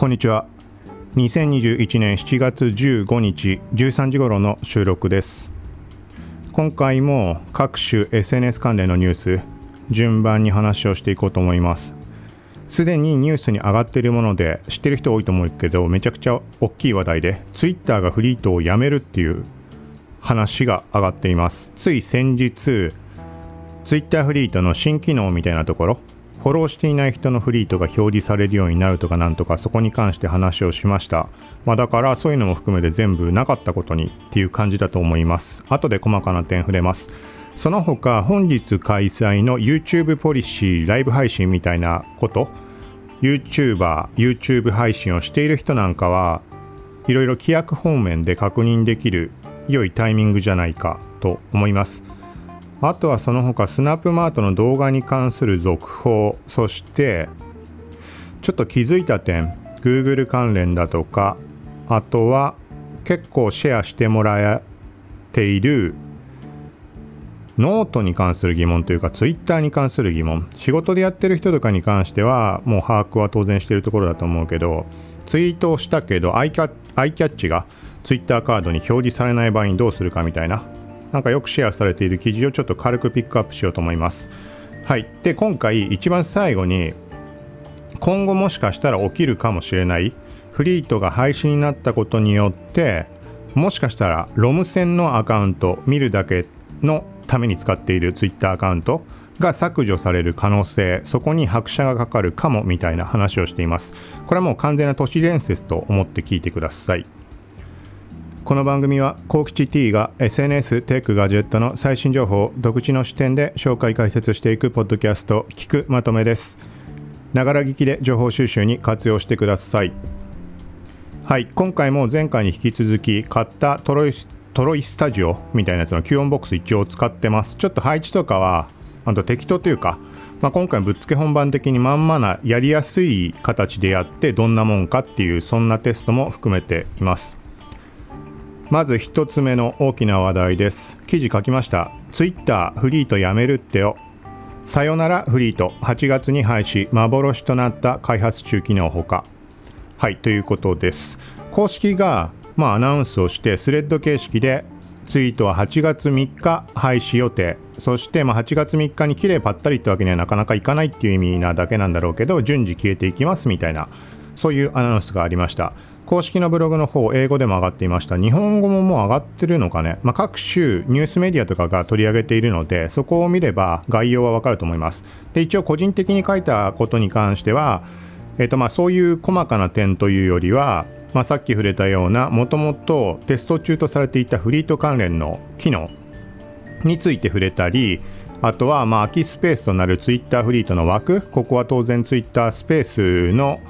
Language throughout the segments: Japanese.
こんにちは。2021年7月15日13時頃の収録です。今回も各種 SNS 関連のニュース順番に話をしていこうと思います。すでにニュースに上がっているもので知ってる人多いと思うけどめちゃくちゃ大きい話題で Twitter がフリートをやめるっていう話が上がっています。つい先日 Twitter フリートの新機能みたいなところフォローしていない人のフリートが表示されるようになるとかなんとかそこに関して話をしました。まあ、だからそういうのも含めて全部なかったことにっていう感じだと思います。後で細かな点触れます。その他本日開催の YouTube ポリシーライブ配信みたいなこと YouTuber、YouTube 配信をしている人なんかはいろいろ規約方面で確認できる良いタイミングじゃないかと思います。あとはその他 Snapmart の動画に関する続報そしてちょっと気づいた点 Google 関連だとかあとは結構シェアしてもらえているノートに関する疑問というかツイッターに関する疑問仕事でやってる人とかに関してはもう把握は当然してるところだと思うけどツイートをしたけどアイキャッチがツイッターカードに表示されない場合にどうするかみたいななんかよくシェアされている記事をちょっと軽くピックアップしようと思います。はい、で今回一番最後に今後もしかしたら起きるかもしれないフリートが廃止になったことによってもしかしたらロム線のアカウント見るだけのために使っているツイッターアカウントが削除される可能性そこに拍車がかかるかもみたいな話をしています。これはもう完全な都市伝説と思って聞いてください。この番組は幸吉 T が SNS テックガジェットの最新情報を独自の視点で紹介解説していくポッドキャスト聞くまとめです。ながら聞きで情報収集に活用してください。はい今回も前回に引き続き買ったトロイトロイスタジオみたいなやつの吸音ボックス一応使ってます。ちょっと配置とかはあと適当というかまあ、今回ぶっつけ本番的にまんまなやりやすい形でやってどんなもんかっていうそんなテストも含めています。まず1つ目の大きな話題です。記事書きました。Twitter フリートやめるってよ。さよならフリート。8月に廃止。幻となった。開発中機能ほか。はいということです。公式がまあアナウンスをしてスレッド形式でツイートは8月3日廃止予定。そしてま8月3日にきれいぱったりってわけにはなかなかいかないっていう意味なだけなんだろうけど順次消えていきますみたいなそういうアナウンスがありました。公式のブログの方、英語でも上がっていました。日本語ももう上がってるのかね。まあ、各種ニュースメディアとかが取り上げているので、そこを見れば概要はわかると思います。で、一応個人的に書いたことに関しては、えっ、とまあそういう細かな点というよりは、まあ、さっき触れたような、もともとテスト中とされていたフリート関連の機能について触れたり、あとはまあ空きスペースとなるツイッターフリートの枠、ここは当然ツイッタースペースの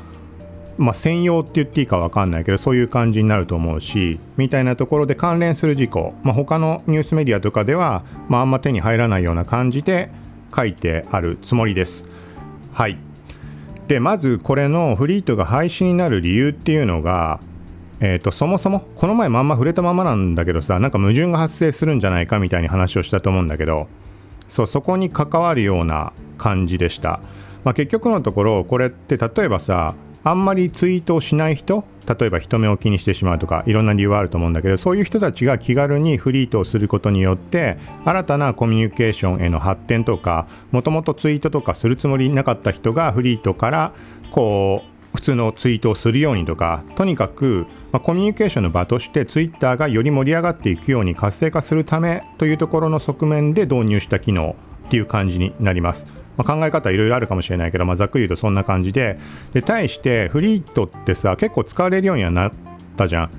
まあ、専用って言っていいか分かんないけどそういう感じになると思うしみたいなところで関連する事項、まあ、他のニュースメディアとかでは、まあ、あんま手に入らないような感じで書いてあるつもりです。はい。でまずこれのフリートが廃止になる理由っていうのがえーと、そもそもこの前まんま触れたままなんだけどさなんか矛盾が発生するんじゃないかみたいに話をしたと思うんだけどそうそこに関わるような感じでした、まあ、結局のところこれって例えばさあんまりツイートをしない人例えば人目を気にしてしまうとかいろんな理由はあると思うんだけどそういう人たちが気軽にフリートをすることによって新たなコミュニケーションへの発展とかもともとツイートとかするつもりなかった人がフリートからこう普通のツイートをするようにとかとにかく、まあ、コミュニケーションの場としてツイッターがより盛り上がっていくように活性化するためというところの側面で導入した機能っていう感じになります。まあ、考え方いろいろあるかもしれないけど、まあ、ざっくり言うとそんな感じで。で対してフリートってさ結構使われるようにはなったじゃん。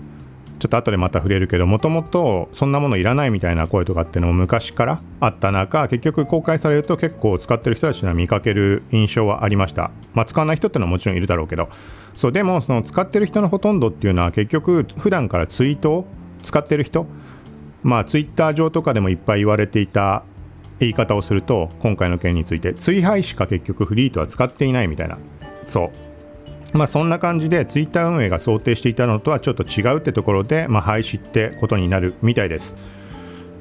ちょっと後でまた触れるけどもともとそんなものいらないみたいな声とかっていうのも昔からあった中結局公開されると結構使ってる人たちには見かける印象はありました。まあ使わない人っていうのはもちろんいるだろうけど。そうでもその使ってる人のほとんどっていうのは結局普段からツイートを使ってる人。まあツイッター上とかでもいっぱい言われていた言い方をすると今回の件について追廃しか結局フリートは使っていないみたいな。そう。まあそんな感じでツイッター運営が想定していたのとはちょっと違うってところで、まあ、廃止ってことになるみたいです。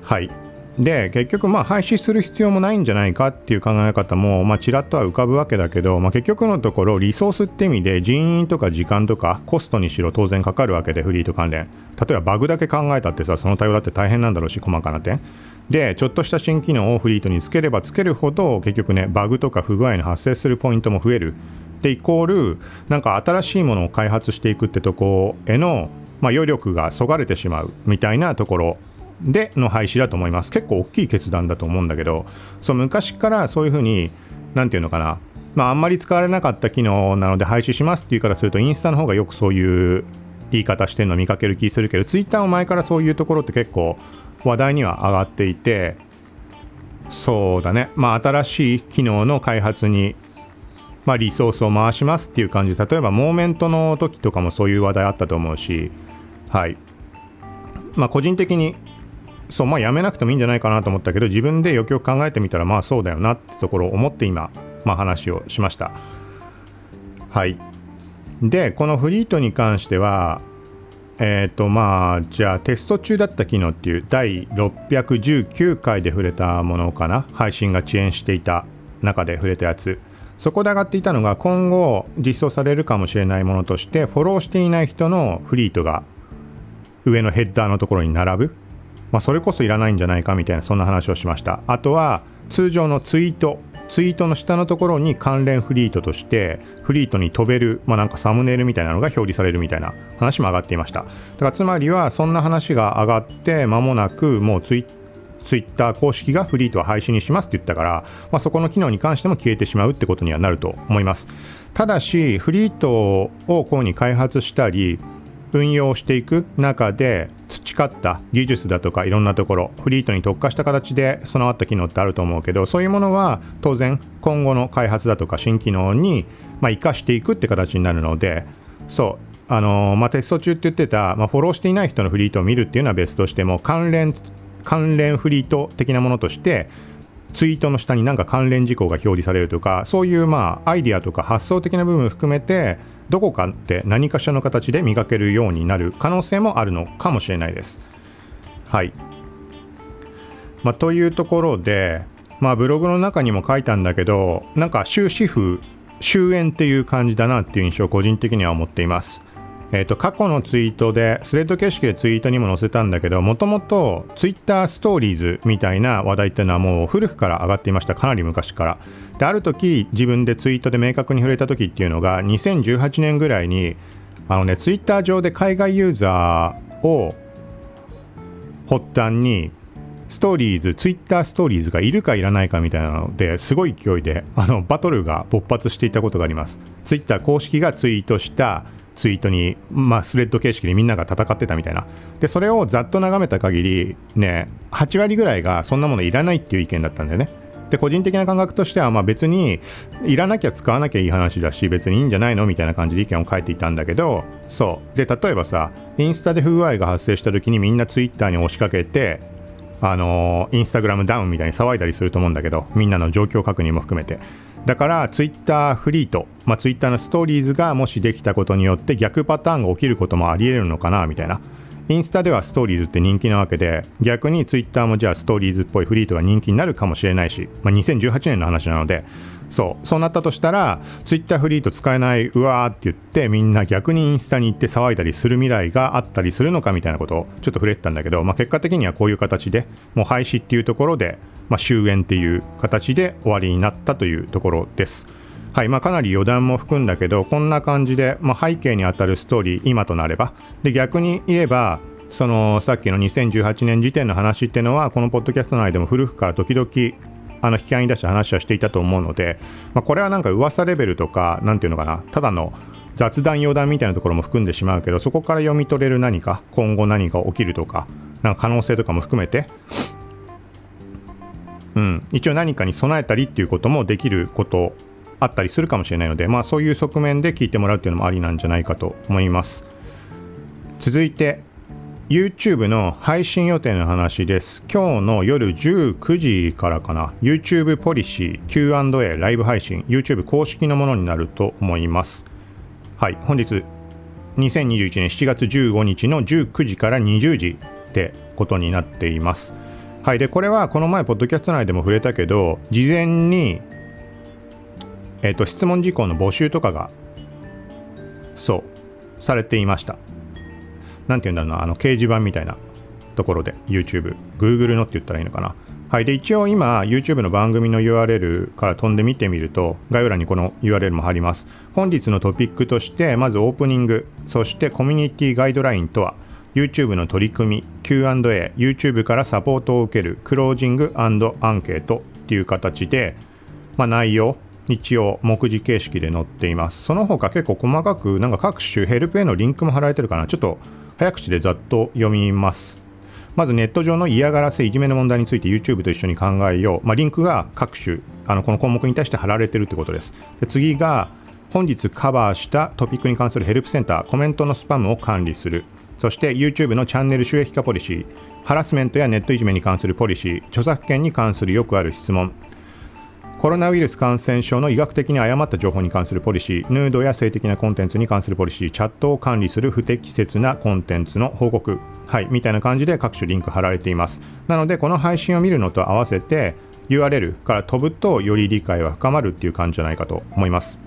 はい。で結局まあ廃止する必要もないんじゃないかっていう考え方もまあちらっとは浮かぶわけだけど、まあ、結局のところリソースって意味で人員とか時間とかコストにしろ当然かかるわけでフリート関連。例えばバグだけ考えたってさその対応だって大変なんだろうし細かな点。でちょっとした新機能をフリートにつければつけるほど結局ねバグとか不具合の発生するポイントも増える。でイコールなんか新しいものを開発していくってとこへの、まあ、余力がそがれてしまうみたいなところでの廃止だと思います。結構大きい決断だと思うんだけどそう昔からそういうふうに何て言うのかな。まああんまり使われなかった機能なので廃止しますっていうからするとインスタの方がよくそういう言い方してるの見かける気するけどツイッターも前からそういうところって結構話題には上がっていてそうだね。まあ新しい機能の開発にまあ、リソースを回しますっていう感じ。例えばモーメントの時とかもそういう話題あったと思うしはい。まあ個人的にそうまあやめなくてもいいんじゃないかなと思ったけど自分でよくよく考えてみたらまあそうだよなってところを思って今、まあ、話をしました。はい。でこのフリートに関してはえっ、ー、とまあじゃあテスト中だった機能っていう第619回で触れたものかな？配信が遅延していた中で触れたやつ。そこで上がっていたのが今後実装されるかもしれないものとしてフォローしていない人のフリートが上のヘッダーのところに並ぶ、まあ、それこそいらないんじゃないかみたいなそんな話をしました。あとは通常のツイートツイートの下のところに関連フリートとしてフリートに飛べる、まあ、なんかサムネイルみたいなのが表示されるみたいな話も上がっていました。だからつまりはそんな話が上がって間もなくもうツイツイッター公式がフリートは廃止にしますって言ったから、まあ、そこの機能に関しても消えてしまうってことにはなると思います。ただしフリートをこういうふうに開発したり運用していく中で培った技術だとかいろんなところフリートに特化した形で備わった機能ってあると思うけどそういうものは当然今後の開発だとか新機能にまあ生かしていくって形になるのでそうあのー、まあ、テスト中って言ってた、まあ、フォローしていない人のフリートを見るっていうのは別としても関連関連フリート的なものとしてツイートの下に何か関連事項が表示されるとかそういうまあアイディアとか発想的な部分含めてどこかって何かしらの形で磨けるようになる可能性もあるのかもしれないです。はい、まあ、というところで、まあ、ブログの中にも書いたんだけどなんか終止符終焉っていう感じだなっていう印象を個人的には思っています。えーと、過去のツイートでスレッド形式でツイートにも載せたんだけどもともとツイッターストーリーズみたいな話題っていうのはもう古くから上がっていましたかなり昔からである時自分でツイートで明確に触れた時っていうのが2018年ぐらいにあのねツイッター上で海外ユーザーを発端にストーリーズ、ツイッターストーリーズがいるかいらないかみたいなのですごい勢いであのバトルが勃発していたことがあります。ツイッター公式がツイートしたツイートに、まあ、スレッド形式でみんなが戦ってたみたいな。でそれをざっと眺めた限りね8割ぐらいがそんなものいらないっていう意見だったんだよね。で個人的な感覚としてはまあ別にいらなきゃ使わなきゃいい話だし別にいいんじゃないのみたいな感じで意見を書いていたんだけどそう。で例えばさインスタで不具合が発生した時にみんなツイッターに押しかけてあのー、インスタグラムダウンみたいに騒いだりすると思うんだけどみんなの状況確認も含めて。だからツイッターフリート、まあ、ツイッターのストーリーズがもしできたことによって逆パターンが起きることもありえるのかなみたいな。インスタではストーリーズって人気なわけで逆にツイッターもじゃあストーリーズっぽいフリートが人気になるかもしれないし、まあ、2018年の話なので。そう。そうなったとしたらツイッターフリート使えないうわーって言ってみんな逆にインスタに行って騒いだりする未来があったりするのかみたいなことをちょっと触れてたんだけど、まあ、結果的にはこういう形でもう廃止っていうところでまあ、終焉っていう形で終わりになったというところです。はいまあ、かなり余談も含んだけどこんな感じで、まあ、背景にあたるストーリー今となればで逆に言えばそのさっきの2018年時点の話っていうのはこのポッドキャスト内でも古くから時々あの引き合いに出した話はしていたと思うので、まあ、これはなんか噂レベルとか何ていうのかなただの雑談余談みたいなところも含んでしまうけどそこから読み取れる何か今後何が起きるとかなんか可能性とかも含めてうん、一応何かに備えたりっていうこともできることあったりするかもしれないので、まあ、そういう側面で聞いてもらうっていうのもありなんじゃないかと思います。続いて YouTube の配信予定の話です。今日の夜19時からかな。YouTube ポリシー Q&A ライブ配信 YouTube 公式のものになると思います。はい本日2021年7月15日の19時から20時ってことになっています。はいでこれはこの前ポッドキャスト内でも触れたけど事前にえっ、と質問事項の募集とかがそうされていましたなんて言うんだろうなあの掲示板みたいなところで YouTube、Google のって言ったらいいのかな。はい、で一応今 YouTube の番組の URL から飛んで見てみると概要欄にこの URL も貼ります本日のトピックとしてまずオープニングそしてコミュニティガイドラインとは YouTube の取り組み Q&A YouTube からサポートを受けるクロージングアンケートっていう形で、まあ、内容一応目次形式で載っています。その他結構細かくなんか各種ヘルプへのリンクも貼られてるかな。ちょっと早口でざっと読みます。まずネット上の嫌がらせいじめの問題について YouTube と一緒に考えよう、まあ、リンクが各種あのこの項目に対して貼られてるってことです。で次が本日カバーしたトピックに関するヘルプセンターコメントのスパムを管理する。そして YouTube のチャンネル収益化ポリシーハラスメントやネットいじめに関するポリシー著作権に関するよくある質問コロナウイルス感染症の医学的に誤った情報に関するポリシー、ヌードや性的なコンテンツに関するポリシー、チャットを管理する不適切なコンテンツの報告、はい、みたいな感じで各種リンク貼られています。なので、この配信を見るのと合わせて URL から飛ぶとより理解は深まるっていう感じじゃないかと思います。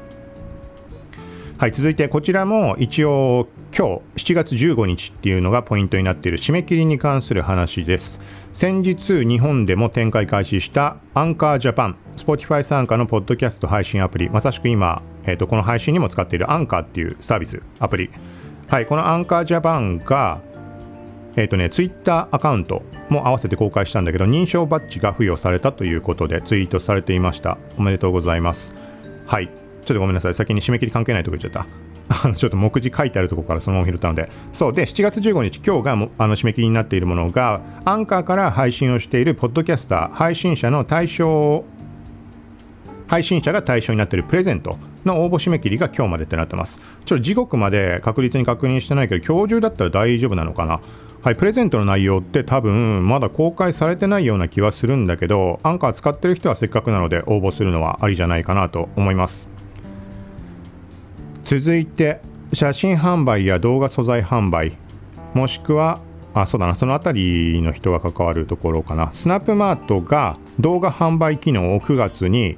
はい、続いてこちらも一応今日7月15日っていうのがポイントになっている締め切りに関する話です。先日日本でも展開開始したアンカージャパン Spotify 参加のポッドキャスト配信アプリまさしく今、えーと、この配信にも使っているアンカーっていうサービスアプリはいこのアンカージャパンがえっ、ー、とね、ツイッターアカウントも合わせて公開したんだけど、認証バッジが付与されたということでツイートされていました。おめでとうございます。はい。ちょっとごめんなさい。先に締め切り関係ないとこ言っちゃった。あのちょっと目次書いてあるところからそのまま拾ったので、そうで、7月15日、今日があの締め切りになっているものが、アンカーから配信をしているポッドキャスター、配信者の対象、配信者が対象になっているプレゼントの応募締め切りが今日までってなってます。ちょっと時刻まで確実に確認してないけど、今日中だったら大丈夫なのかな。はい、プレゼントの内容って多分まだ公開されてないような気はするんだけど、アンカー使ってる人はせっかくなので応募するのはありじゃないかなと思います。続いて写真販売や動画素材販売もしくはあそうだなその辺りの人が関わるところかな。スナップマートが動画販売機能を9月に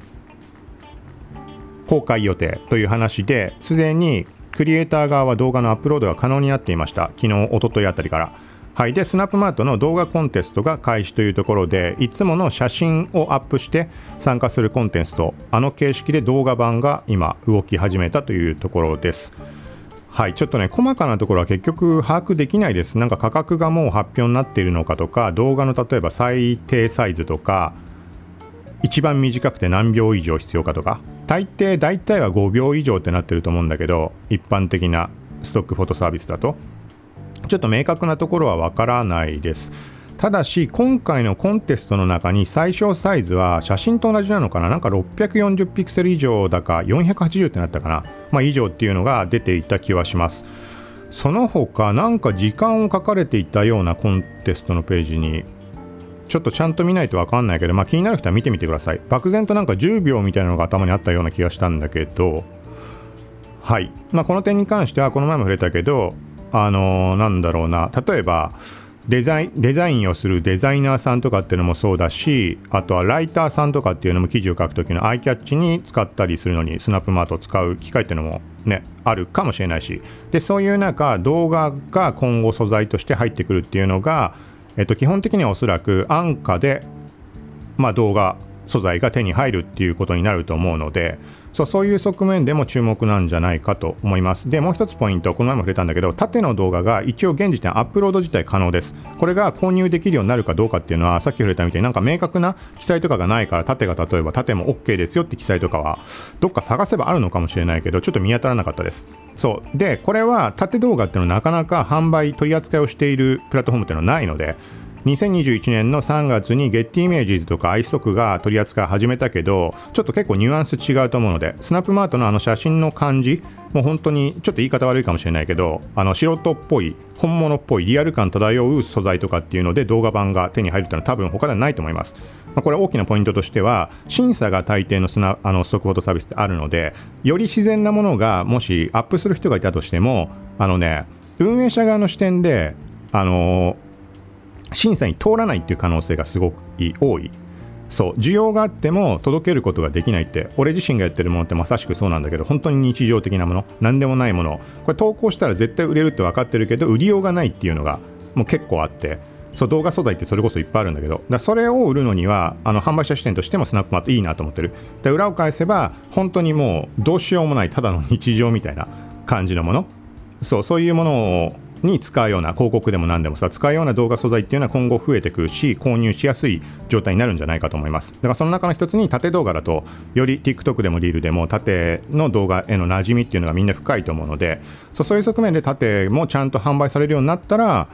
公開予定という話ですでにクリエイター側は動画のアップロードが可能になっていました。昨日おとといあたりから。はい、でスナップマートの動画コンテストが開始というところでいつもの写真をアップして参加するコンテストあの形式で動画版が今動き始めたというところです。はい。ちょっとね細かなところは結局把握できないです。なんか価格がもう発表になっているのかとか動画の例えば最低サイズとか一番短くて何秒以上必要かとか大抵大体は5秒以上ってなってると思うんだけど一般的なストックフォトサービスだと。ちょっと明確なところはわからないです。ただし、今回のコンテストの中に最小サイズは写真と同じなのかな？なんか640ピクセル以上だか480ってなったかな？まあ以上っていうのが出ていた気はします。その他なんか時間を書かれていたようなコンテストのページにちょっとちゃんと見ないとわかんないけど、まあ気になる人は見てみてください。漠然となんか10秒みたいなのが頭にあったような気がしたんだけど、はい。まあこの点に関してはこの前も触れたけど、あのなんだろうな。例えばデザインデザインをするデザイナーさんとかっていうのもそうだしあとはライターさんとかっていうのも記事を書くときのアイキャッチに使ったりするのにスナップマートを使う機会っていうのもねあるかもしれないし。でそういう中動画が今後素材として入ってくるっていうのが、えっと、基本的にはおそらく安価で、まあ、動画素材が手に入るっていうことになると思うのでそうそういう側面でも注目なんじゃないかと思います。でもう一つポイントこの前も触れたんだけど縦の動画が一応現時点アップロード自体可能です。これが購入できるようになるかどうかっていうのはさっき触れたみたいになんか明確な記載とかがないから縦が例えば縦も OK ですよって記載とかはどっか探せばあるのかもしれないけどちょっと見当たらなかったです。そう。でこれは縦動画っていうのはなかなか販売取り扱いをしているプラットフォームっていうのはないので2021年の3月にゲッティイメージズとかアイストクが取り扱い始めたけどちょっと結構ニュアンス違うと思うのでスナップマートのあの写真の感じもう本当にちょっと言い方悪いかもしれないけどあの素人っぽい本物っぽいリアル感漂う素材とかっていうので動画版が手に入るっていうのは多分他ではないと思います。ま、これ大きなポイントとしては審査が大抵のスナあのストックフォトサービスってあるのでより自然なものがもしアップする人がいたとしてもあのね運営者側の視点であの審査に通らないっていう可能性がすごく多い。そう需要があっても届けることができないって俺自身がやってるものってまさしくそうなんだけど本当に日常的なもの何でもないものこれ投稿したら絶対売れるって分かってるけど売りようがないっていうのがもう結構あってそう動画素材ってそれこそいっぱいあるんだけどだそれを売るのにはあの販売者視点としてもスナップマットいいなと思ってる。で裏を返せば本当にもうどうしようもないただの日常みたいな感じのもの。そうそういうものをに使うような広告でも何でもさ使うような動画素材っていうのは今後増えてくるし購入しやすい状態になるんじゃないかと思います。だからその中の一つに縦動画だとより TikTok でもリールでも縦の動画への馴染みっていうのがみんな深いと思うのでそういう側面で縦もちゃんと販売されるようになったら、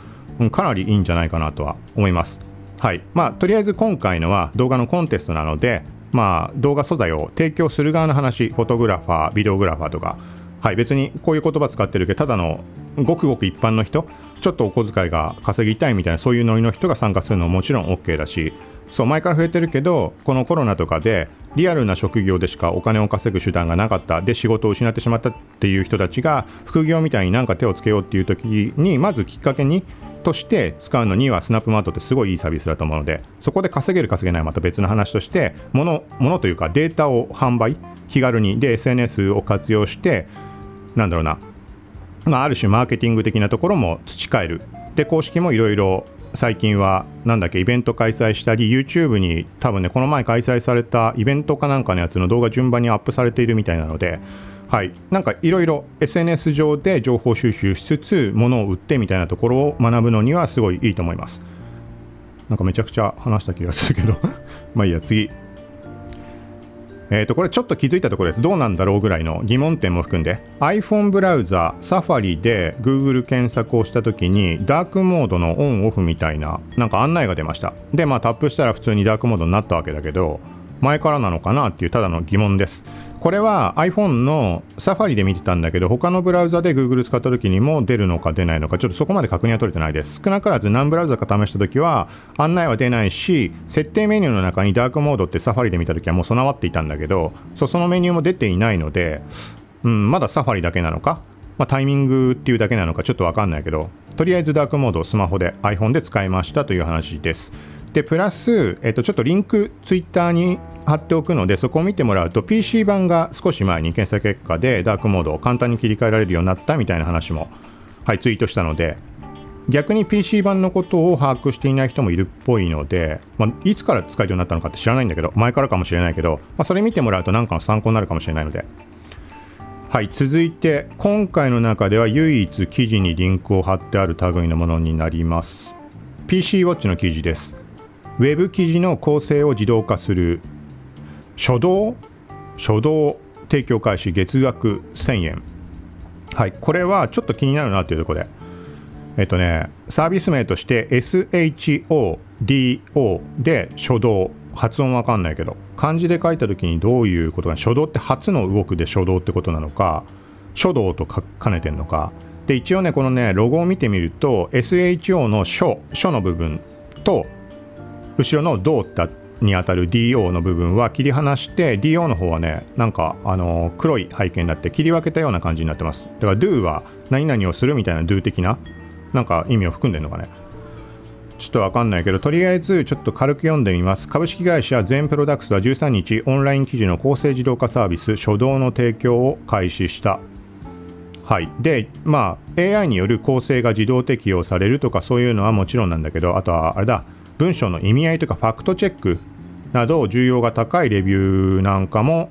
かなりいいんじゃないかなとは思います。はい。まあとりあえず今回のは動画のコンテストなのでまあ動画素材を提供する側の話フォトグラファービデオグラファーとかはい。別にこういう言葉使ってるけどただのごくごく一般の人ちょっとお小遣いが稼ぎたいみたいなそういうノリの人が参加するのももちろん OK だしそう前から増えてるけどこのコロナとかでリアルな職業でしかお金を稼ぐ手段がなかったで仕事を失ってしまったっていう人たちが副業みたいになんか手をつけようっていう時にまずきっかけにとして使うのにはスナップマートってすごいいいサービスだと思うのでそこで稼げる稼げないまた別の話としてものというかデータを販売気軽にで SNS を活用してなんだろうなまあ、ある種マーケティング的なところも培える。で公式もいろいろ最近はなんだっけイベント開催したり YouTube に多分ねこの前開催されたイベントかなんかのやつの動画順番にアップされているみたいなのではい。なんかいろいろ SNS 上で情報収集しつつ物を売ってみたいなところを学ぶのにはすごいいいと思います。なんかめちゃくちゃ話した気がするけど。まあいいや次。えー、とこれちょっと気づいたところです。どうなんだろうぐらいの疑問点も含んで iPhone ブラウザ、サファリで Google 検索をした時にダークモードのオンオフみたいななんか案内が出ました。で、まあタップしたら普通にダークモードになったわけだけど前からなのかなっていうただの疑問です。これは iPhone の Safari で見てたんだけど他のブラウザで Google 使った時にも出るのか出ないのかちょっとそこまで確認は取れてないです。少なからず何ブラウザか試した時は案内は出ないし設定メニューの中にダークモードって Safari で見た時はもう備わっていたんだけどそそのメニューも出ていないので、うん、まだ Safari だけなのか、まあ、タイミングっていうだけなのかちょっとわかんないけどとりあえずダークモードをスマホで iPhone で使いましたという話です。でプラス、えっと、ちょっとリンクツイッターに貼っておくのでそこを見てもらうと PC 版が少し前に検査結果でダークモードを簡単に切り替えられるようになったみたいな話も、はい、ツイートしたので逆に PC 版のことを把握していない人もいるっぽいので、まあ、いつから使えるようになったのかって知らないんだけど前からかもしれないけど、まあ、それ見てもらうと何かの参考になるかもしれないので。はい続いて今回の中では唯一記事にリンクを貼ってある類のものになります。PC ウォッチの記事です。ウェブ記事の構成を自動化する。初動？初動。提供開始月額1000円。はいこれはちょっと気になるなというところで。えっとねサービス名として SHODO で初動。発音わかんないけど。漢字で書いた時にどういうことか初動って初の動くで初動ってことなのか？書道と兼ねてんのか？で一応ねこのねロゴを見てみると SHO の書書の部分と後ろの「どう」ってにあたる DO の部分は切り離して DO の方はねなんかあの黒い背景になって切り分けたような感じになってます。だから Do は何々をするみたいな Do 的ななんか意味を含んでるのかね。ちょっとわかんないけどとりあえずちょっと軽く読んでみます。株式会社全プロダクツは13日オンライン記事の構成自動化サービス初動の提供を開始した。はい。でまあ AI による構成が自動適用されるとかそういうのはもちろんなんだけどあとはあれだ。文章の意味合いとかファクトチェックなど重要が高いレビューなんかも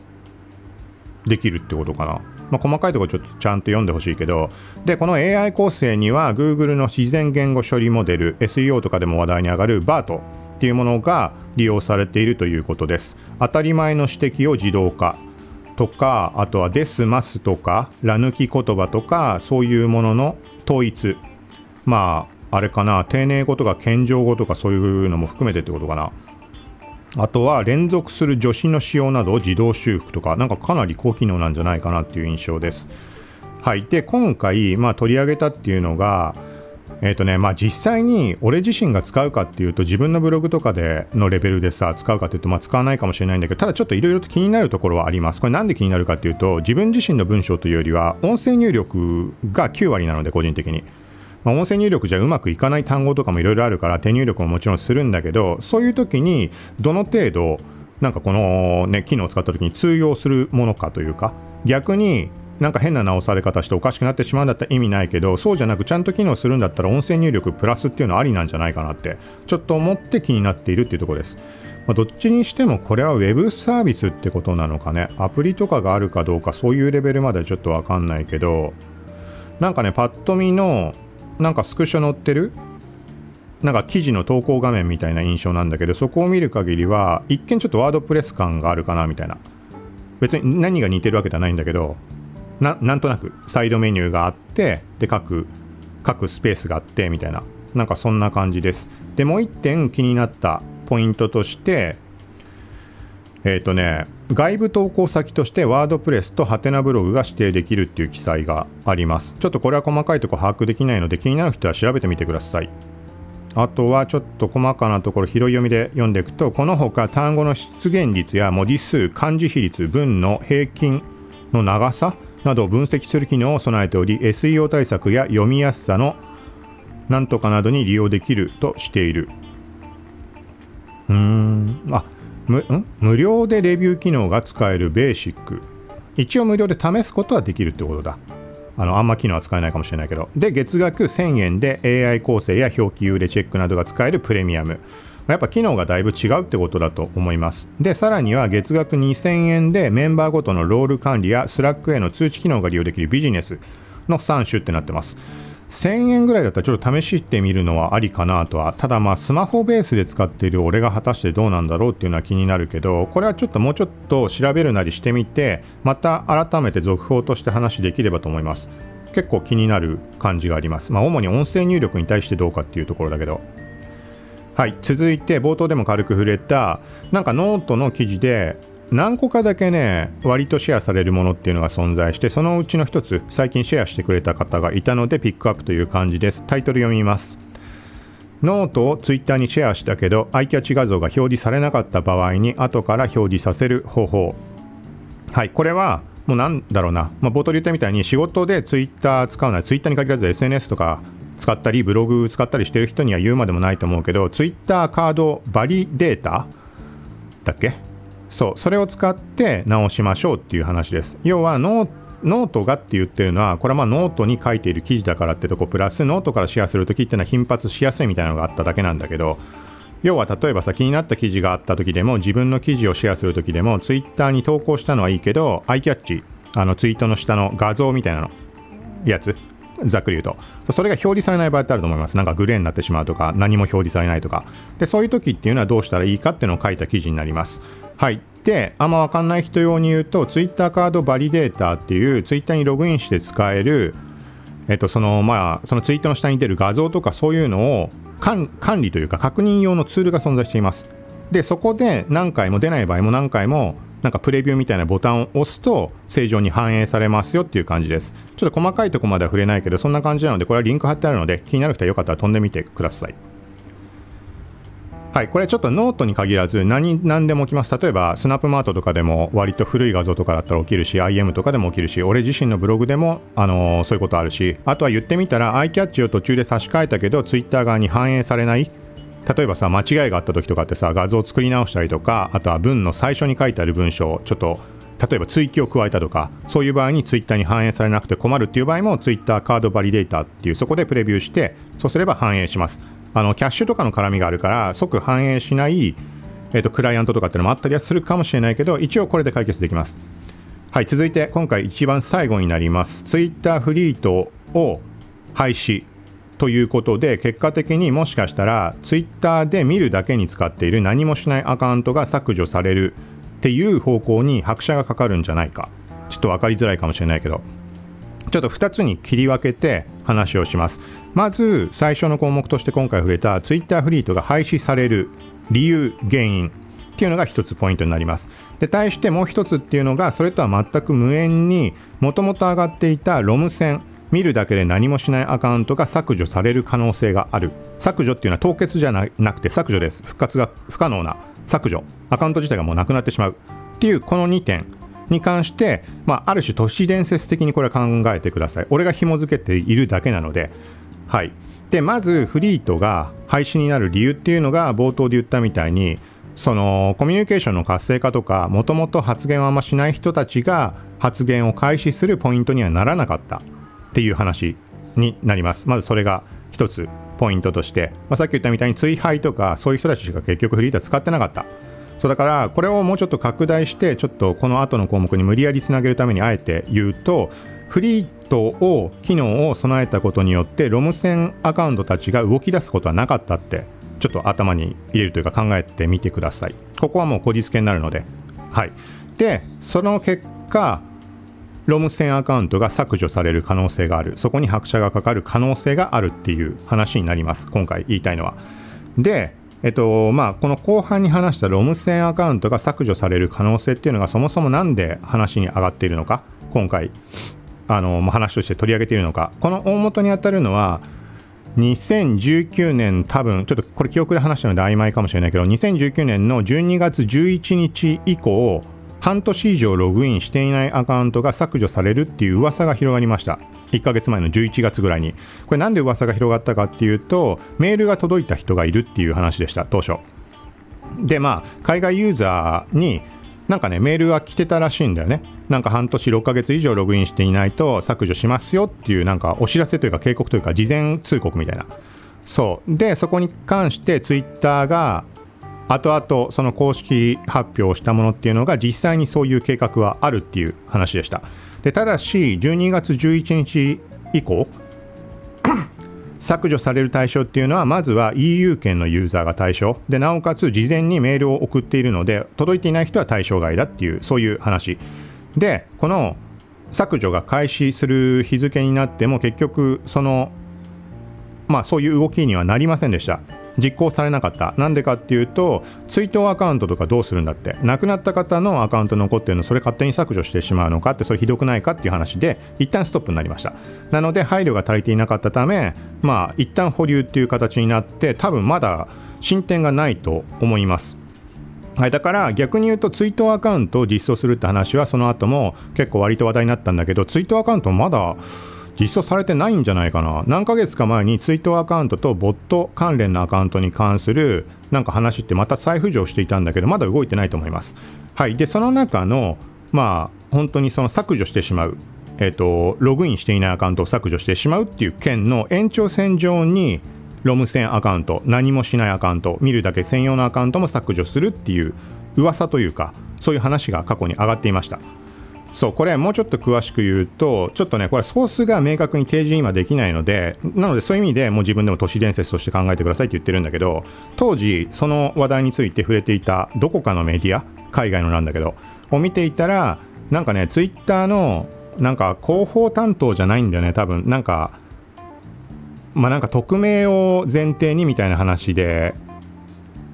できるってことかな。まあ、細かいところちょっとちゃんと読んでほしいけど、で、この AI 構成には Google の自然言語処理モデル、SEO とかでも話題に上がる BART っていうものが利用されているということです。当たり前の指摘を自動化とか、あとはデスマスとか、ら抜き言葉とか、そういうものの統一。まあ、あれかな、丁寧語とか謙譲語とかそういうのも含めてってことかな。あとは連続する助詞の使用などを自動修復とか、なんかかなり高機能なんじゃないかなっていう印象です。はい。で、今回、まあ、取り上げたっていうのが、えっ、ー、とね、まあ実際に俺自身が使うかっていうと自分のブログとかでのレベルでさ、使うかっていうとまあ使わないかもしれないんだけど、ただちょっといろいろと気になるところはあります。これなんで気になるかっていうと、自分自身の文章というよりは音声入力が9割なので個人的に。まあ、音声入力じゃうまくいかない単語とかもいろいろあるから手入力ももちろんするんだけどそういう時にどの程度なんかこの、ね、機能を使った時に通用するものかというか逆になんか変な直され方しておかしくなってしまうんだったら意味ないけどそうじゃなくちゃんと機能するんだったら音声入力プラスっていうのはありなんじゃないかなってちょっと思って気になっているっていうところです。まあ、どっちにしてもこれは Web サービスってことなのかねアプリとかがあるかどうかそういうレベルまではちょっとわかんないけどなんかねパッと見のなんかスクショ載ってる？なんか記事の投稿画面みたいな印象なんだけどそこを見る限りは一見ちょっとワードプレス感があるかなみたいな。別に何が似てるわけじゃないんだけどなんとなくサイドメニューがあってで各各スペースがあってみたいな。なんかそんな感じです。でもう一点気になったポイントとしてえっ、ー、とね外部投稿先としてワードプレスとハテナブログが指定できるっていう記載があります。ちょっとこれは細かいとこ把握できないので気になる人は調べてみてください。あとはちょっと細かなところ拾い読みで読んでいくとこのほか単語の出現率や文字数漢字比率文の平均の長さなどを分析する機能を備えており SEO 対策や読みやすさのなんとかなどに利用できるとしている。うーん。あ無無料でレビュー機能が使えるベーシック。一応無料で試すことはできるってことだ。あのあんま機能は使えないかもしれないけど。で月額1000円で AI 構成や表記優れチェックなどが使えるプレミアム。やっぱ機能がだいぶ違うってことだと思います。で、さらには月額2000円でメンバーごとのロール管理や Slack への通知機能が利用できるビジネスの3種ってなってます。1000円ぐらいだったらちょっと試してみるのはありかなとはただまあスマホベースで使っている俺が果たしてどうなんだろうっていうのは気になるけどこれはちょっともうちょっと調べるなりしてみてまた改めて続報として話できればと思います。結構気になる感じがあります。まあ主に音声入力に対してどうかっていうところだけど。はい続いて冒頭でも軽く触れたなんかノートの記事で何個かだけね割とシェアされるものっていうのが存在してそのうちの一つ最近シェアしてくれた方がいたのでピックアップという感じです。タイトル読みます。ノートをツイッターにシェアしたけどアイキャッチ画像が表示されなかった場合に後から表示させる方法。はいこれはもうなんだろうな、まあ、冒頭で言ったみたいに仕事でツイッター使うならツイッターに限らず SNS とか使ったりブログ使ったりしてる人には言うまでもないと思うけどツイッターカードバリデータだっけそうそれを使って直しましょうっていう話です。要はノートがって言ってるのはこれはまあノートに書いている記事だからってとこプラスノートからシェアするときっていうのは頻発しやすいみたいなのがあっただけなんだけど要は例えばさ気になった記事があった時でも自分の記事をシェアする時でもツイッターに投稿したのはいいけどアイキャッチあのツイートの下の画像みたいなのやつざっくり言うと。それが表示されない場合ってあると思います。なんかグレーになってしまうとか何も表示されないとか。でそういう時っていうのはどうしたらいいかっていうのを書いた記事になります。はいであんま分かんない人用に言うと Twitter カードバリデータっていう Twitter にログインして使えるえっと、そのまあそのツイートの下に出る画像とかそういうのを管理というか確認用のツールが存在していますでそこで何回も出ない場合も何回もなんかプレビューみたいなボタンを押すと正常に反映されますよっていう感じです。ちょっと細かいとこまでは触れないけど、そんな感じなので、これはリンク貼ってあるので、気になる人はよかったら飛んでみてください。はい、これちょっとノートに限らず何何でも起きます。例えば、スナップマートとかでも割と古い画像とかだったら起きるし、IM とかでも起きるし、俺自身のブログでも、あのー、そういうことあるし、あとは言ってみたら、アイキャッチを途中で差し替えたけど、Twitter 側に反映されない例えばさ間違いがあった時とかってさ画像を作り直したりとかあとは文の最初に書いてある文章をちょっと例えば追記を加えたとかそういう場合にツイッターに反映されなくて困るっていう場合もツイッターカードバリデータっていうそこでプレビューしてそうすれば反映しますあのキャッシュとかの絡みがあるから即反映しない、えーと、クライアントとかっていうのもあったりはするかもしれないけど一応これで解決できます。はい続いて今回一番最後になります。ツイッターフリートを廃止ということで結果的にもしかしたら Twitter で見るだけに使っている何もしないアカウントが削除されるっていう方向に拍車がかかるんじゃないか。ちょっと分かりづらいかもしれないけど。ちょっと2つに切り分けて話をします。まず最初の項目として今回触れた Twitter フリートが廃止される理由原因っていうのが1つポイントになります。で対してもう1つっていうのがそれとは全く無縁にもともと上がっていたロム線。見るだけで何もしないアカウントが削除される可能性がある。削除っていうのは凍結じゃなくて削除です。復活が不可能な削除。アカウント自体がもうなくなってしまう。っていうこの2点。に関して、まあ、ある種都市伝説的にこれは考えてください。俺が紐付けているだけなので。はい。でまずフリートが廃止になる理由っていうのが冒頭で言ったみたいにそのコミュニケーションの活性化とかもともと発言をあんましない人たちが発言を開始するポイントにはならなかった。っていう話になります。まずそれが一つポイントとして、まあ、さっき言ったみたいに追廃とかそういう人たちしか結局フリートは使ってなかった。そうだからこれをもうちょっと拡大してちょっとこの後の項目に無理やりつなげるためにあえて言うとフリートを機能を備えたことによってロム線アカウントたちが動き出すことはなかったってちょっと頭に入れるというか考えてみてください。ここはもうこじつけになるので。はい。でその結果ロム線アカウントが削除される可能性がある。そこに拍車がかかる可能性があるっていう話になります。今回言いたいのは。でえっとまあ、この後半に話したロム線アカウントが削除される可能性っていうのがそもそもなんで話に上がっているのか今回あの、話として取り上げているのか。この大元に当たるのは2019年多分ちょっとこれ記憶で話したので曖昧かもしれないけど2019年の12月11日以降半年以上ログインしていないアカウントが削除されるっていう噂が広がりました。1ヶ月前の11月ぐらいに。これなんで噂が広がったかっていうとメールが届いた人がいるっていう話でした当初。でまあ海外ユーザーになんかねメールが来てたらしいんだよね。なんか半年6ヶ月以上ログインしていないと削除しますよっていうなんかお知らせというか警告というか事前通告みたいな。そう。でそこに関してツイッターが後々その公式発表をしたものっていうのが実際にそういう計画はあるっていう話でした。でただし12月11日以降 削除される対象っていうのはまずは EU 圏のユーザーが対象。でなおかつ事前にメールを送っているので届いていない人は対象外だっていうそういう話。でこの削除が開始する日付になっても結局そのまあそういう動きにはなりませんでした。実行されなかった。なんでかっていうと追悼アカウントとかどうするんだって。亡くなった方のアカウント残ってるのそれ勝手に削除してしまうのかってそれひどくないかっていう話で一旦ストップになりました。なので配慮が足りていなかったためまあ一旦保留っていう形になって多分まだ進展がないと思います。はい、だから逆に言うとツイートアカウントを実装するって話はその後も結構割と話題になったんだけどツイートアカウントまだ実装されてないんじゃないかな。何ヶ月か前にツイートアカウントとボット関連のアカウントに関するなんか話ってまた再浮上していたんだけどまだ動いてないと思います。はい。でその中のまあ本当にその削除してしまうえっ、ー、とログインしていないアカウントを削除してしまうっていう件の延長線上にロム線アカウント何もしないアカウント見るだけ専用のアカウントも削除するっていう噂というかそういう話が過去に上がっていました。そうこれもうちょっと詳しく言うとちょっとねこれソースが明確に提示今できないのでなのでそういう意味でもう自分でも都市伝説として考えてくださいって言ってるんだけど当時その話題について触れていたどこかのメディア海外のなんだけどを見ていたらなんかねツイッターのなんか広報担当じゃないんだよね多分。なんかまあなんか匿名を前提にみたいな話で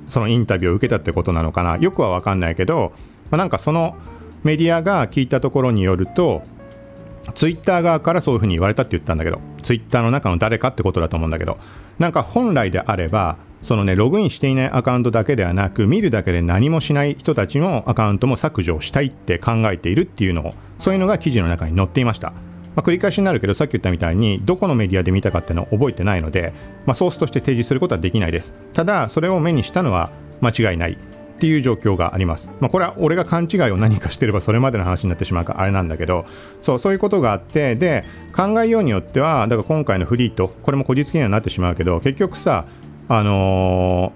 そのインタビューを受けたってことなのかな。よくは分かんないけど、まあ、なんかそのメディアが聞いたところによるとツイッター側からそういうふうに言われたって言ったんだけどツイッターの中の誰かってことだと思うんだけどなんか本来であればそのねログインしていないアカウントだけではなく見るだけで何もしない人たちのアカウントも削除したいって考えているっていうのをそういうのが記事の中に載っていました。まあ、繰り返しになるけどさっき言ったみたいにどこのメディアで見たかっていうのを覚えてないので、まあ、ソースとして提示することはできないです。ただそれを目にしたのは間違いない。っていう状況があります。まあ、これは俺が勘違いを何かしてればそれまでの話になってしまうからあれなんだけどそうそういうことがあってで考えようによってはだから今回のフリートこれもこじつけにはなってしまうけど結局さあの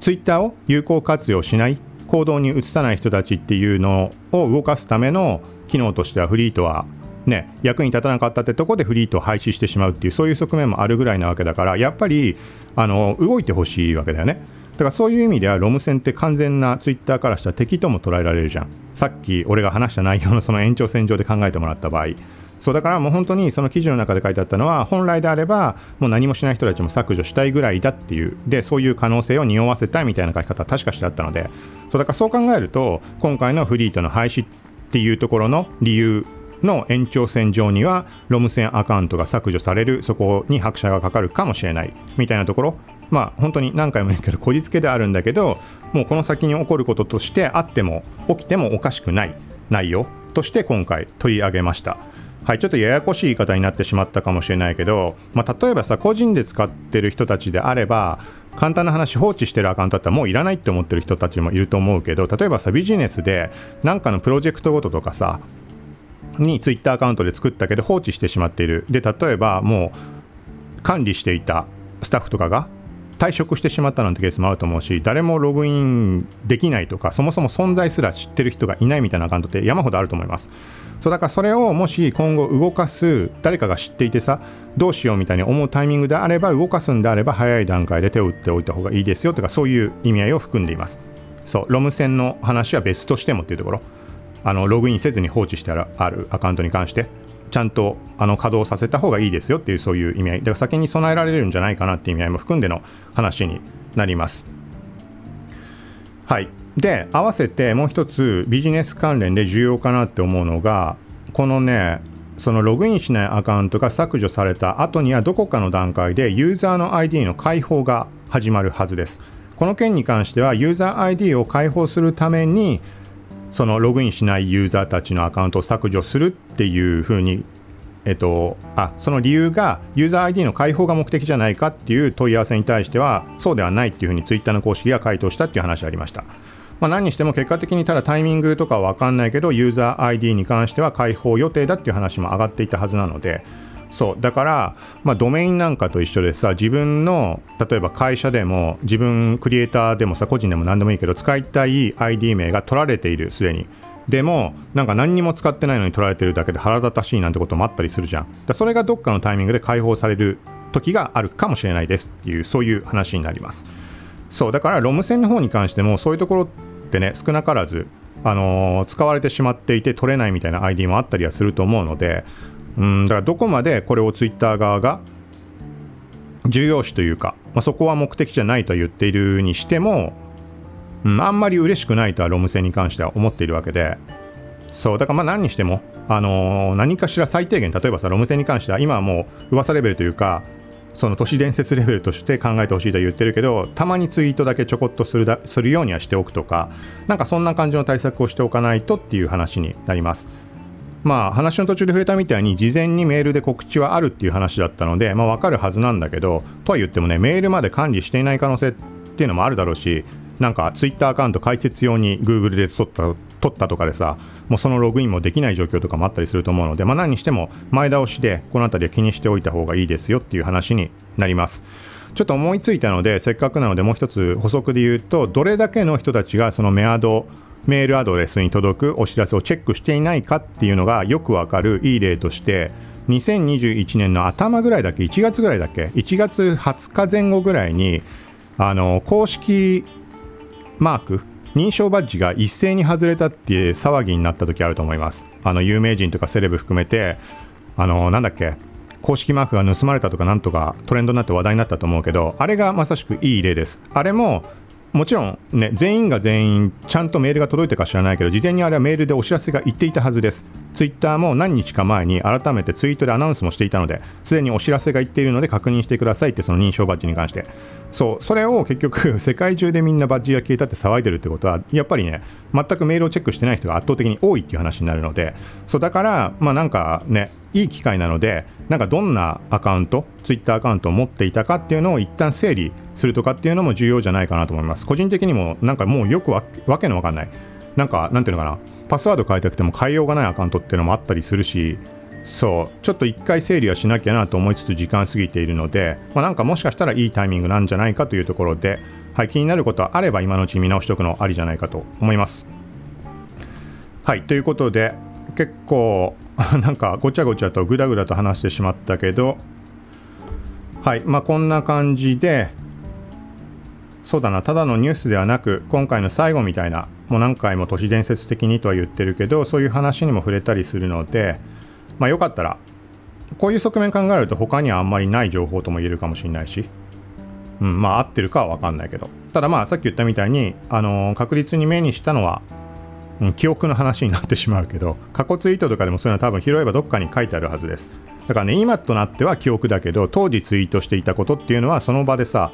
ー、ツイッターを有効活用しない行動に移さない人たちっていうのを動かすための機能としてはフリートはね、役に立たなかったってとこでフリートを廃止してしまうっていうそういう側面もあるぐらいなわけだからやっぱりあの動いてほしいわけだよねだからそういう意味ではロム線って完全なツイッターからした敵とも捉えられるじゃん。さっき俺が話した内容のその延長線上で考えてもらった場合。そうだからもう本当にその記事の中で書いてあったのは本来であればもう何もしない人たちも削除したいぐらいだっていう。でそういう可能性を匂わせたいみたいな書き方は確かしてあったので。そうだからそう考えると今回のフリートの廃止っていうところの理由の延長線上にはロム線アカウントが削除される。そこに拍車がかかるかもしれない。みたいなところ。まあ本当に何回も言うけどこじつけであるんだけどもうこの先に起こることとしてあっても起きてもおかしくない内容として今回取り上げました。はい、ちょっとややこしい言い方になってしまったかもしれないけど、まあ、例えばさ、個人で使ってる人たちであれば、簡単な話、放置してるアカウントだったらもういらないって思ってる人たちもいると思うけど、例えばさ、ビジネスで何かのプロジェクトごととかさ、にツイッターアカウントで作ったけど放置してしまっている。で、例えばもう管理していたスタッフとかが退職してしまったなんてケースもあると思うし誰もログインできないとかそもそも存在すら知ってる人がいないみたいなアカウントって山ほどあると思います。そうだからそれをもし今後動かす誰かが知っていてさどうしようみたいに思うタイミングであれば動かすんであれば早い段階で手を打っておいた方がいいですよとかそういう意味合いを含んでいます。そうロム線の話は別としてもっていうところ。あのログインせずに放置してあるアカウントに関して。ちゃんとあの稼働させた方がいいですよっていうそういう意味合い。だから先に備えられるんじゃないかなっていう意味合いも含んでの話になります。はい。で合わせてもう一つビジネス関連で重要かなって思うのがこのねそのログインしないアカウントが削除された後にはどこかの段階でユーザーの ID の開放が始まるはずです。この件に関してはユーザー ID を開放するためにそのログインしないユーザーたちのアカウントを削除するっていうふうに、えっと、あその理由がユーザー ID の開放が目的じゃないかっていう問い合わせに対してはそうではないっていうふうにツイッターの公式が回答したっていう話ありました。まあ、何にしても結果的にただタイミングとかは分かんないけどユーザー ID に関しては開放予定だっていう話も上がっていたはずなのでそうだから、まあ、ドメインなんかと一緒でさ自分の例えば会社でも自分クリエイターでもさ個人でも何でもいいけど使いたい ID 名が取られているすでに。でもなんか何にも使ってないのに取られてるだけで腹立たしいなんてこともあったりするじゃん。だそれがどっかのタイミングで解放される時があるかもしれないですっていうそういう話になります。そうだからロム線の方に関してもそういうところってね少なからずあのー、使われてしまっていて取れないみたいな ID もあったりはすると思うのでうんだからどこまでこれをツイッター側が重要視というか、まあ、そこは目的じゃないと言っているにしても、うん、あんまり嬉しくないとはロム線に関しては思っているわけでそうだからまあ何にしても、あのー、何かしら最低限例えばさロム線に関しては今はもう噂レベルというかその都市伝説レベルとして考えてほしいと言ってるけどたまにツイートだけちょこっとするだするようにはしておくとかなんかそんな感じの対策をしておかないとっていう話になります。まあ話の途中で触れたみたいに事前にメールで告知はあるっていう話だったのでまあ分かるはずなんだけどとは言ってもねメールまで管理していない可能性っていうのもあるだろうしなんか Twitter アカウント開設用に Google で取った取ったとかでさもうそのログインもできない状況とかもあったりすると思うので、まあ、何にしても前倒しでこの辺りは気にしておいた方がいいですよっていう話になります。ちょっと思いついたのでせっかくなのでもう一つ補足で言うとどれだけの人たちがそのメアドメールアドレスに届くお知らせをチェックしていないかっていうのがよくわかるいい例として2021年の頭ぐらいだけ1月ぐらいだっけ1月20日前後ぐらいにあの公式マーク認証バッジが一斉に外れたっていう騒ぎになった時あると思います。あの有名人とかセレブ含めてあのなんだっけ公式マークが盗まれたとかなんとかトレンドになって話題になったと思うけどあれがまさしくいい例です。あれももちろん、ね、全員が全員ちゃんとメールが届いてか知らないけど事前にあれはメールでお知らせが言っていたはずです。ツイッターも何日か前に改めてツイートでアナウンスもしていたのですでにお知らせが言っているので確認してくださいってその認証バッジに関して。そうそれを結局 世界中でみんなバッジが消えたって騒いでるってことはやっぱりね全くメールをチェックしてない人が圧倒的に多いっていう話になるので。そうだからまあなんかねいい機会なのでなんかどんなアカウントツイッターアカウントを持っていたかっていうのを一旦整理するとかっていうのも重要じゃないかなと思います。個人的にもなんかもうよくわけのわかんない。なんかなんていうのかな。パスワード変えたくても変えようがないアカウントっていうのもあったりするしそう。ちょっと一回整理はしなきゃなと思いつつ時間過ぎているので、まあ、なんかもしかしたらいいタイミングなんじゃないかというところで、はい、気になることはあれば今のうち見直しておくのありじゃないかと思います。はいということで結構 なんかごちゃごちゃとぐだぐだと話してしまったけどはいまあこんな感じでそうだなただのニュースではなく今回の最後みたいなもう何回も都市伝説的にとは言ってるけどそういう話にも触れたりするのでまあよかったらこういう側面考えると他にはあんまりない情報とも言えるかもしれないし、うん、まあ合ってるかは分かんないけど。ただまあさっき言ったみたいに、あのー、確実に目にしたのはうん、記憶の話になってしまうけど過去ツイートとかでもそういうのは多分拾えばどっかに書いてあるはずです。だからね今となっては記憶だけど当時ツイートしていたことっていうのはその場でさ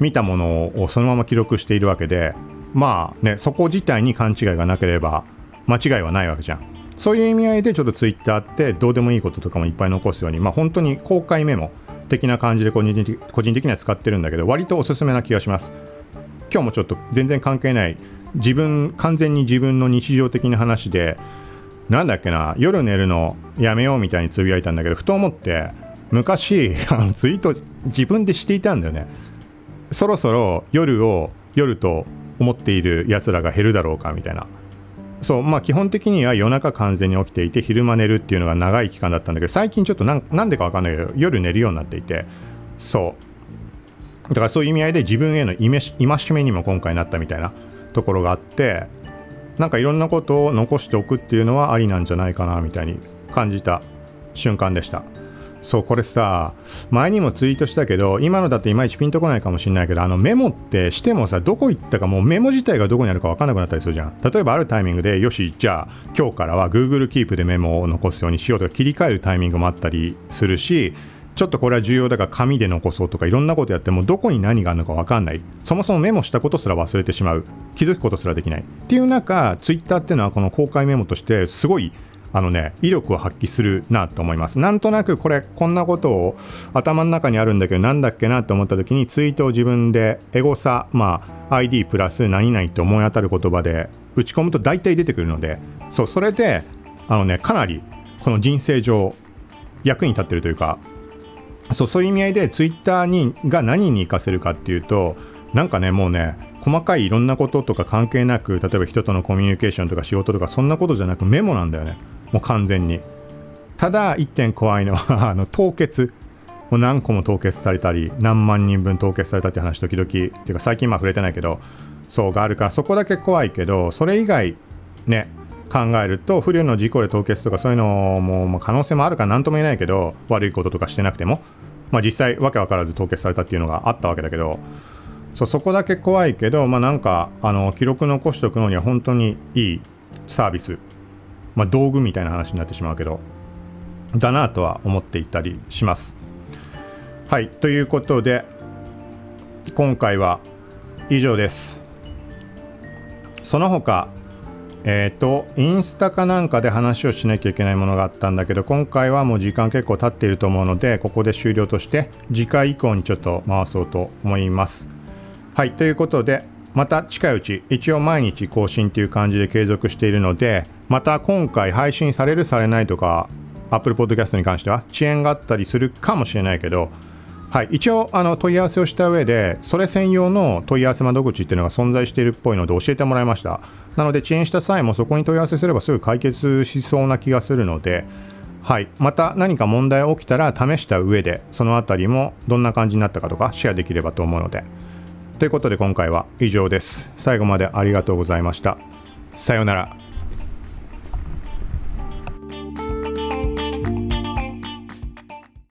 見たものをそのまま記録しているわけでまあねそこ自体に勘違いがなければ間違いはないわけじゃん。そういう意味合いでちょっとツイッターってどうでもいいこととかもいっぱい残すように、まあ、本当に公開メモ的な感じで個人的個人的には使ってるんだけど割とおすすめな気がします。今日もちょっと全然関係ない自分完全に自分の日常的な話でなんだっけな夜寝るのやめようみたいにつぶやいたんだけどふと思って昔 あのツイート自分でしていたんだよね。そろそろ夜を夜と思っているやつらが減るだろうかみたいな。そうまあ基本的には夜中完全に起きていて昼間寝るっていうのが長い期間だったんだけど最近ちょっとなんでか分かんないけど夜寝るようになっていてそう。だからそういう意味合いで自分への戒めにも今回なったみたいな。ところがあってなんかいろんなことを残しておくっていうのはありなんじゃないかなみたいに感じた瞬間でした。そうこれさ前にもツイートしたけど今のだっていまいちピンとこないかもしれないけどあのメモってしてもさどこ行ったかもうメモ自体がどこにあるか分かんなくなったりするじゃん。例えばあるタイミングでよしじゃあ今日からは Google Keep でメモを残すようにしようとか切り替えるタイミングもあったりするしちょっとこれは重要だから紙で残そうとかいろんなことやってもどこに何があるのか分かんない。そもそもメモしたことすら忘れてしまう。気づくことすらできない。っていう中 Twitter っていうのはこの公開メモとしてすごいあのね威力を発揮するなと思います。なんとなくこれこんなことを頭の中にあるんだけどなんだっけなと思った時にツイートを自分でエゴサまあ ID プラス何々と思い当たる言葉で打ち込むと大体出てくるので。そうそれであのねかなりこの人生上役に立ってるというかそうそういう意味合いでツイッターにが何に活かせるかっていうとなんかねもうね細かいいろんなこととか関係なく例えば人とのコミュニケーションとか仕事とかそんなことじゃなくメモなんだよね。もう完全に。ただ1点怖いのは あの凍結。もう何個も凍結されたり何万人分凍結されたって話時々。っていうか最近まあ触れてないけどそうがあるからそこだけ怖いけどそれ以外ね考えると不慮の事故で凍結とかそういうのも、まあ、可能性もあるから何とも言えないけど悪いこととかしてなくてもまあ、実際わけ分からず凍結されたっていうのがあったわけだけどそうそこだけ怖いけど、まあ、なんかあの記録残しておくのには本当にいいサービス、まあ、道具みたいな話になってしまうけどだなとは思っていたりします。はいということで今回は以上です。その他えっ、ー、と、インスタかなんかで話をしなきゃいけないものがあったんだけど、今回はもう時間結構経っていると思うので、ここで終了として、次回以降にちょっと回そうと思います。はい、ということで、また近いうち、一応毎日更新という感じで継続しているので、また今回配信されるされないとか、Apple Podcast に関しては遅延があったりするかもしれないけど、はい、一応あの問い合わせをした上で、それ専用の問い合わせ窓口っていうのが存在しているっぽいので教えてもらいました。なので遅延した際もそこに問い合わせすればすぐ解決しそうな気がするので、はい、また何か問題起きたら試した上でその辺りもどんな感じになったかとかシェアできればと思うので。ということで今回は以上です。最後までありがとうございました。さようなら。